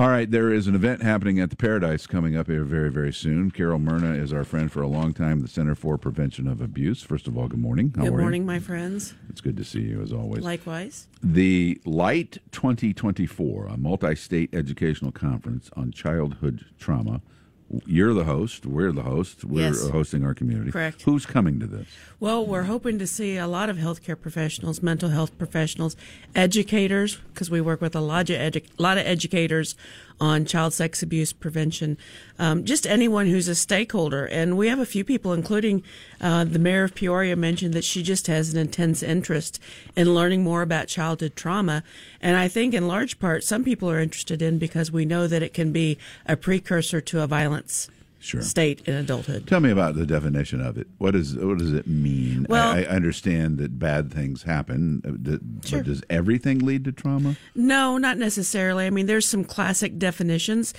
All right, there is an event happening at the Par-A-Dice coming up here very, very soon. Carol Merna is our friend for a long time, the Center for Prevention of Abuse. First of all, good morning. How good morning, you? my friends. It's good to see you as always. Likewise. The Light 2024, a multi state educational conference on childhood trauma you're the host. We're the host. We're yes. hosting our community. Correct. Who's coming to this? Well, we're hoping to see a lot of healthcare professionals, mental health professionals, educators, because we work with a lot of, edu- lot of educators on child sex abuse prevention. Um, just anyone who's a stakeholder. And we have a few people, including uh, the mayor of Peoria, mentioned that she just has an intense interest in learning more about childhood trauma. And I think, in large part, some people are interested in because we know that it can be a precursor to a violence sure. state in adulthood. Tell me about the definition of it. What is what does it mean? Well, I, I understand that bad things happen, uh, sure. but does everything lead to trauma? No, not necessarily. I mean, there's some classic definitions.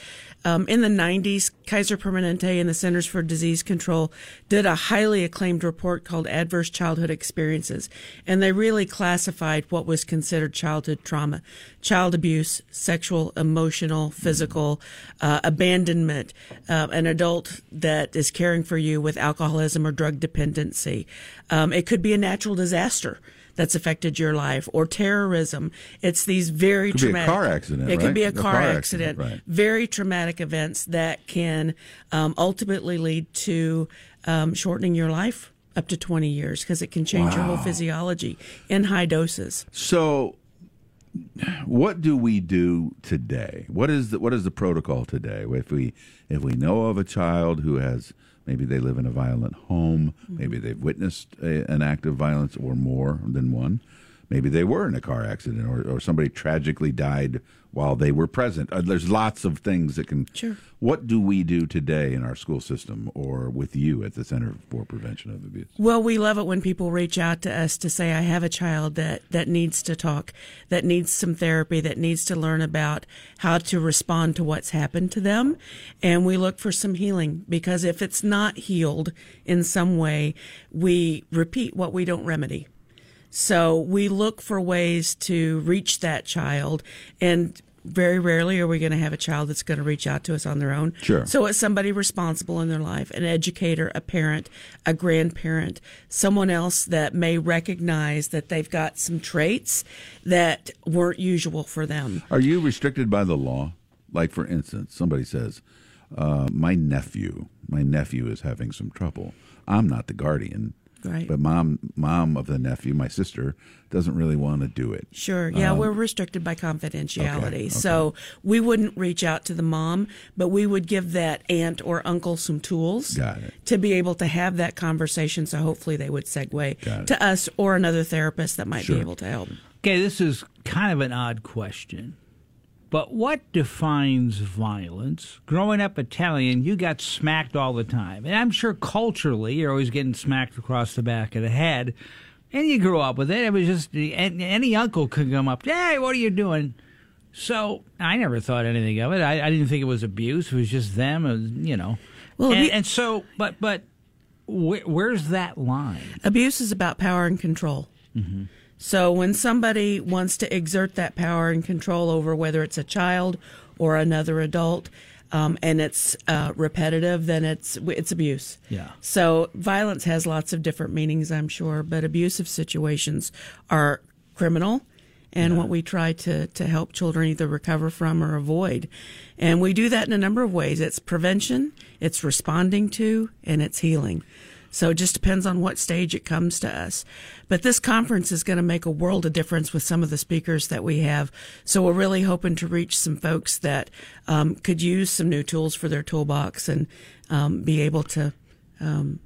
Um, in the 90s, Kaiser Permanente and the Centers for Disease Control did a highly acclaimed report called Adverse Childhood Experiences, and they really classified what was considered childhood trauma child abuse, sexual, emotional, physical, uh, abandonment, uh, an adult that is caring for you with alcoholism or drug dependency. Um, it could be a natural disaster that's affected your life or terrorism. It's these very could traumatic. car accident. It right? could be a car, car accident. accident right. Very traumatic events that can um, ultimately lead to um, shortening your life up to 20 years because it can change wow. your whole physiology in high doses. So what do we do today? What is the what is the protocol today? If we if we know of a child who has maybe they live in a violent home, mm-hmm. maybe they've witnessed a, an act of violence or more than one, maybe they were in a car accident or, or somebody tragically died while they were present. Uh, there's lots of things that can. Sure. What do we do today in our school system or with you at the Center for Prevention of Abuse? Well, we love it when people reach out to us to say, I have a child that, that needs to talk, that needs some therapy, that needs to learn about how to respond to what's happened to them. And we look for some healing because if it's not healed in some way, we repeat what we don't remedy. So we look for ways to reach that child and very rarely are we going to have a child that's going to reach out to us on their own. Sure. So it's somebody responsible in their life, an educator, a parent, a grandparent, someone else that may recognize that they've got some traits that weren't usual for them. Are you restricted by the law? Like, for instance, somebody says, uh, my nephew, my nephew is having some trouble. I'm not the guardian. Right. But mom, mom of the nephew, my sister, doesn't really want to do it. Sure. Yeah, um, we're restricted by confidentiality. Okay, okay. So we wouldn't reach out to the mom, but we would give that aunt or uncle some tools to be able to have that conversation. So hopefully they would segue to us or another therapist that might sure. be able to help. Okay, this is kind of an odd question. But what defines violence? Growing up Italian, you got smacked all the time. And I'm sure culturally, you're always getting smacked across the back of the head. And you grew up with it. It was just any uncle could come up, hey, what are you doing? So I never thought anything of it. I, I didn't think it was abuse. It was just them, was, you know. Well, and, and so, but but wh- where's that line? Abuse is about power and control. Mm-hmm. So when somebody wants to exert that power and control over whether it's a child or another adult, um, and it's uh, repetitive, then it's it's abuse. Yeah. So violence has lots of different meanings, I'm sure, but abusive situations are criminal, and yeah. what we try to to help children either recover from or avoid, and we do that in a number of ways. It's prevention, it's responding to, and it's healing. So it just depends on what stage it comes to us. But this conference is going to make a world of difference with some of the speakers that we have. So we're really hoping to reach some folks that um, could use some new tools for their toolbox and um, be able to um,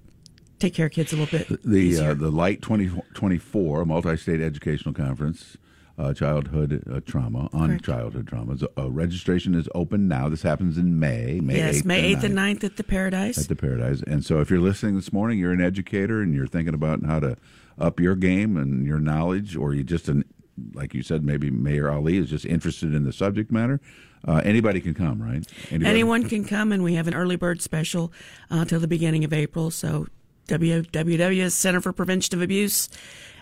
take care of kids a little bit. The uh, the Light 2024 multi-state educational conference uh, childhood uh, trauma on Correct. childhood trauma. So, uh, registration is open now. This happens in May. May yes, 8th May and 8th and 9th at the Par-A-Dice. At the Par-A-Dice. And so if you're listening this morning, you're an educator and you're thinking about how to up your game and your knowledge, or you just an like you said, maybe Mayor Ali is just interested in the subject matter. Uh, anybody can come, right? Anybody? Anyone can come, and we have an early bird special uh, till the beginning of April. So www.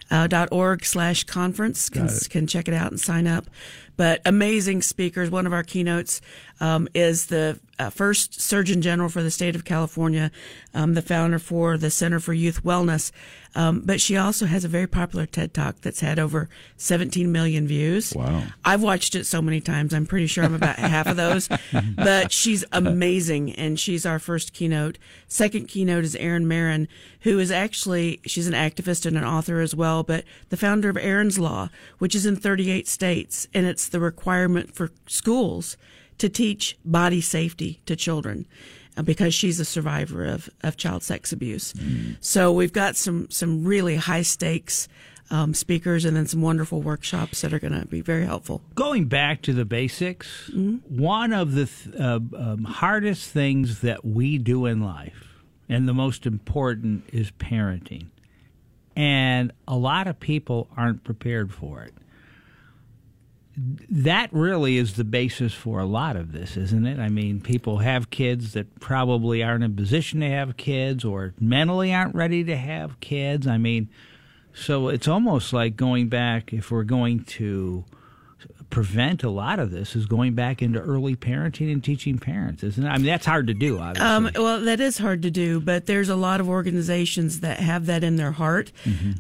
Center for Prevention of Abuse uh, dot org slash conference can, can check it out and sign up. But amazing speakers. One of our keynotes um, is the uh, first Surgeon General for the state of California, um, the founder for the Center for Youth Wellness. Um, but she also has a very popular TED Talk that's had over 17 million views. Wow. I've watched it so many times. I'm pretty sure I'm about half of those. But she's amazing, and she's our first keynote. Second keynote is Erin Merryn, who is actually she's an activist and an author as well, but the founder of Erin's Law, which is in 38 states, and it's the requirement for schools to teach body safety to children uh, because she's a survivor of, of child sex abuse. So we've got some some really high stakes um, speakers and then some wonderful workshops that are going to be very helpful. Going back to the basics, one of the th- uh, um, hardest things that we do in life, and the most important, is parenting. And a lot of people aren't prepared for it. That really is the basis for a lot of this, isn't it? I mean, people have kids that probably aren't in position to have kids or mentally aren't ready to have kids. I mean, so it's almost like going back, if we're going to prevent a lot of this, is going back into early parenting and teaching parents, isn't it? I mean, that's hard to do, obviously. Um, well, that is hard to do, but there's a lot of organizations that have that in their heart.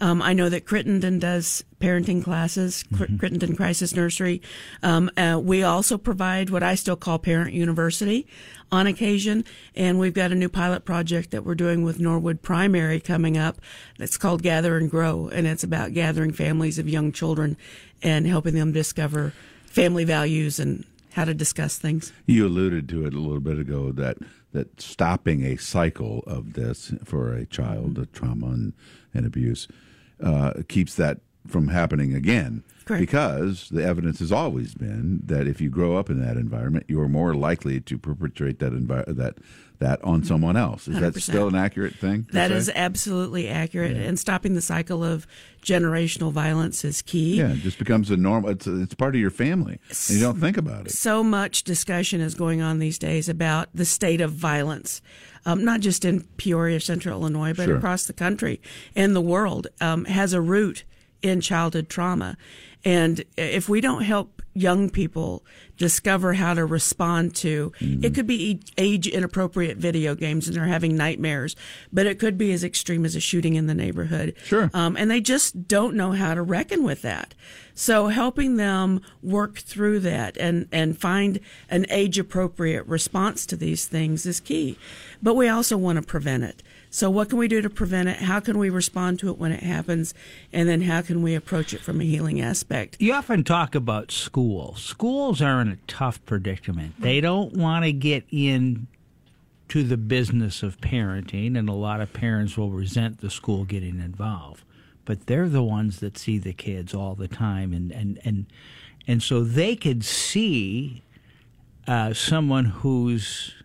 Um, I know that Crittenton does parenting classes, Cr- Crittenton Crisis Nursery. Um, uh, we also provide what I still call Parent University on occasion, and we've got a new pilot project that we're doing with Norwood Primary coming up. That's called Gather and Grow, and it's about gathering families of young children and helping them discover family values and how to discuss things. You alluded to it a little bit ago that that stopping a cycle of this for a child, a trauma and, and abuse, uh, keeps that from happening again. Correct. Because the evidence has always been that if you grow up in that environment, you are more likely to perpetrate that envi- that that on someone else. Is that 100%. still an accurate thing? That say? is absolutely accurate, and stopping the cycle of generational violence is key. Yeah, it just becomes a normal. It's it's part of your family, and you don't think about it. So much discussion is going on these days about the state of violence, um, not just in Peoria, Central Illinois, but Sure. across the country and the world. Um, has a root in childhood trauma, and if we don't help young people discover how to respond to Mm-hmm. it could be age inappropriate video games and they're having nightmares but it could be as extreme as a shooting in the neighborhood Sure. um, and they just don't know how to reckon with that. So helping them work through that and, and find an age appropriate response to these things is key. But we also want to prevent it. So what can we do to prevent it? How can we respond to it when it happens? And then how can we approach it from a healing aspect? You often talk about schools. Schools are in a tough predicament. They don't want to get in to the business of parenting, and a lot of parents will resent the school getting involved. But they're the ones that see the kids all the time, and and and and so they could see uh, someone who's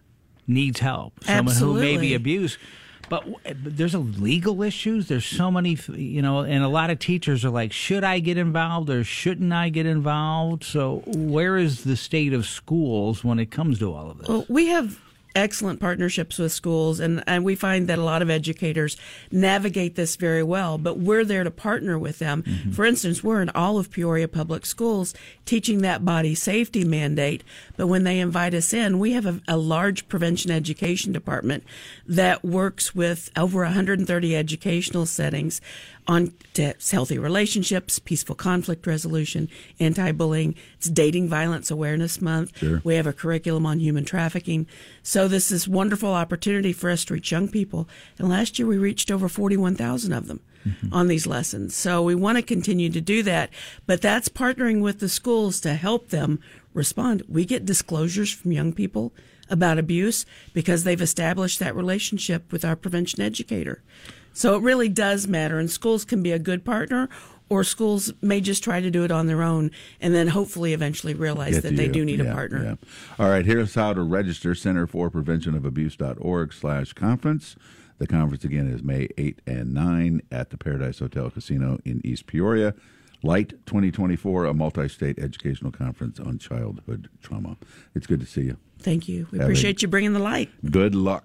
needs help, someone who may be abused. But, eh, but there's a legal issues. There's so many, you know, and a lot of teachers are like, should I get involved or shouldn't I get involved? So where is the state of schools when it comes to all of this? Well, we have excellent partnerships with schools, and, and we find that a lot of educators navigate this very well, but we're there to partner with them. Mm-hmm. For instance, we're in all of Peoria Public Schools teaching that body safety mandate, but when they invite us in, we have a, a large prevention education department that works with over 130 educational settings on healthy relationships, peaceful conflict resolution, anti-bullying. It's Dating Violence Awareness Month. Sure. We have a curriculum on human trafficking. So this is wonderful opportunity for us to reach young people. And last year we reached over 41,000 of them Mm-hmm. on these lessons. So we want to continue to do that, but that's partnering with the schools to help them respond. We get disclosures from young people about abuse because they've established that relationship with our prevention educator. So it really does matter, and schools can be a good partner, or schools may just try to do it on their own, and then hopefully eventually realize Get that they you. do need Yeah, a partner. yeah. All right, here's how to register Center for Prevention of Abuse.org slash conference. The conference again is May 8 and 9 at the Par-A-Dice Hotel Casino in East Peoria. Light 2024, a multi state educational conference on childhood trauma. It's good to see you. Thank you. We Have appreciate you bringing the light. Good luck.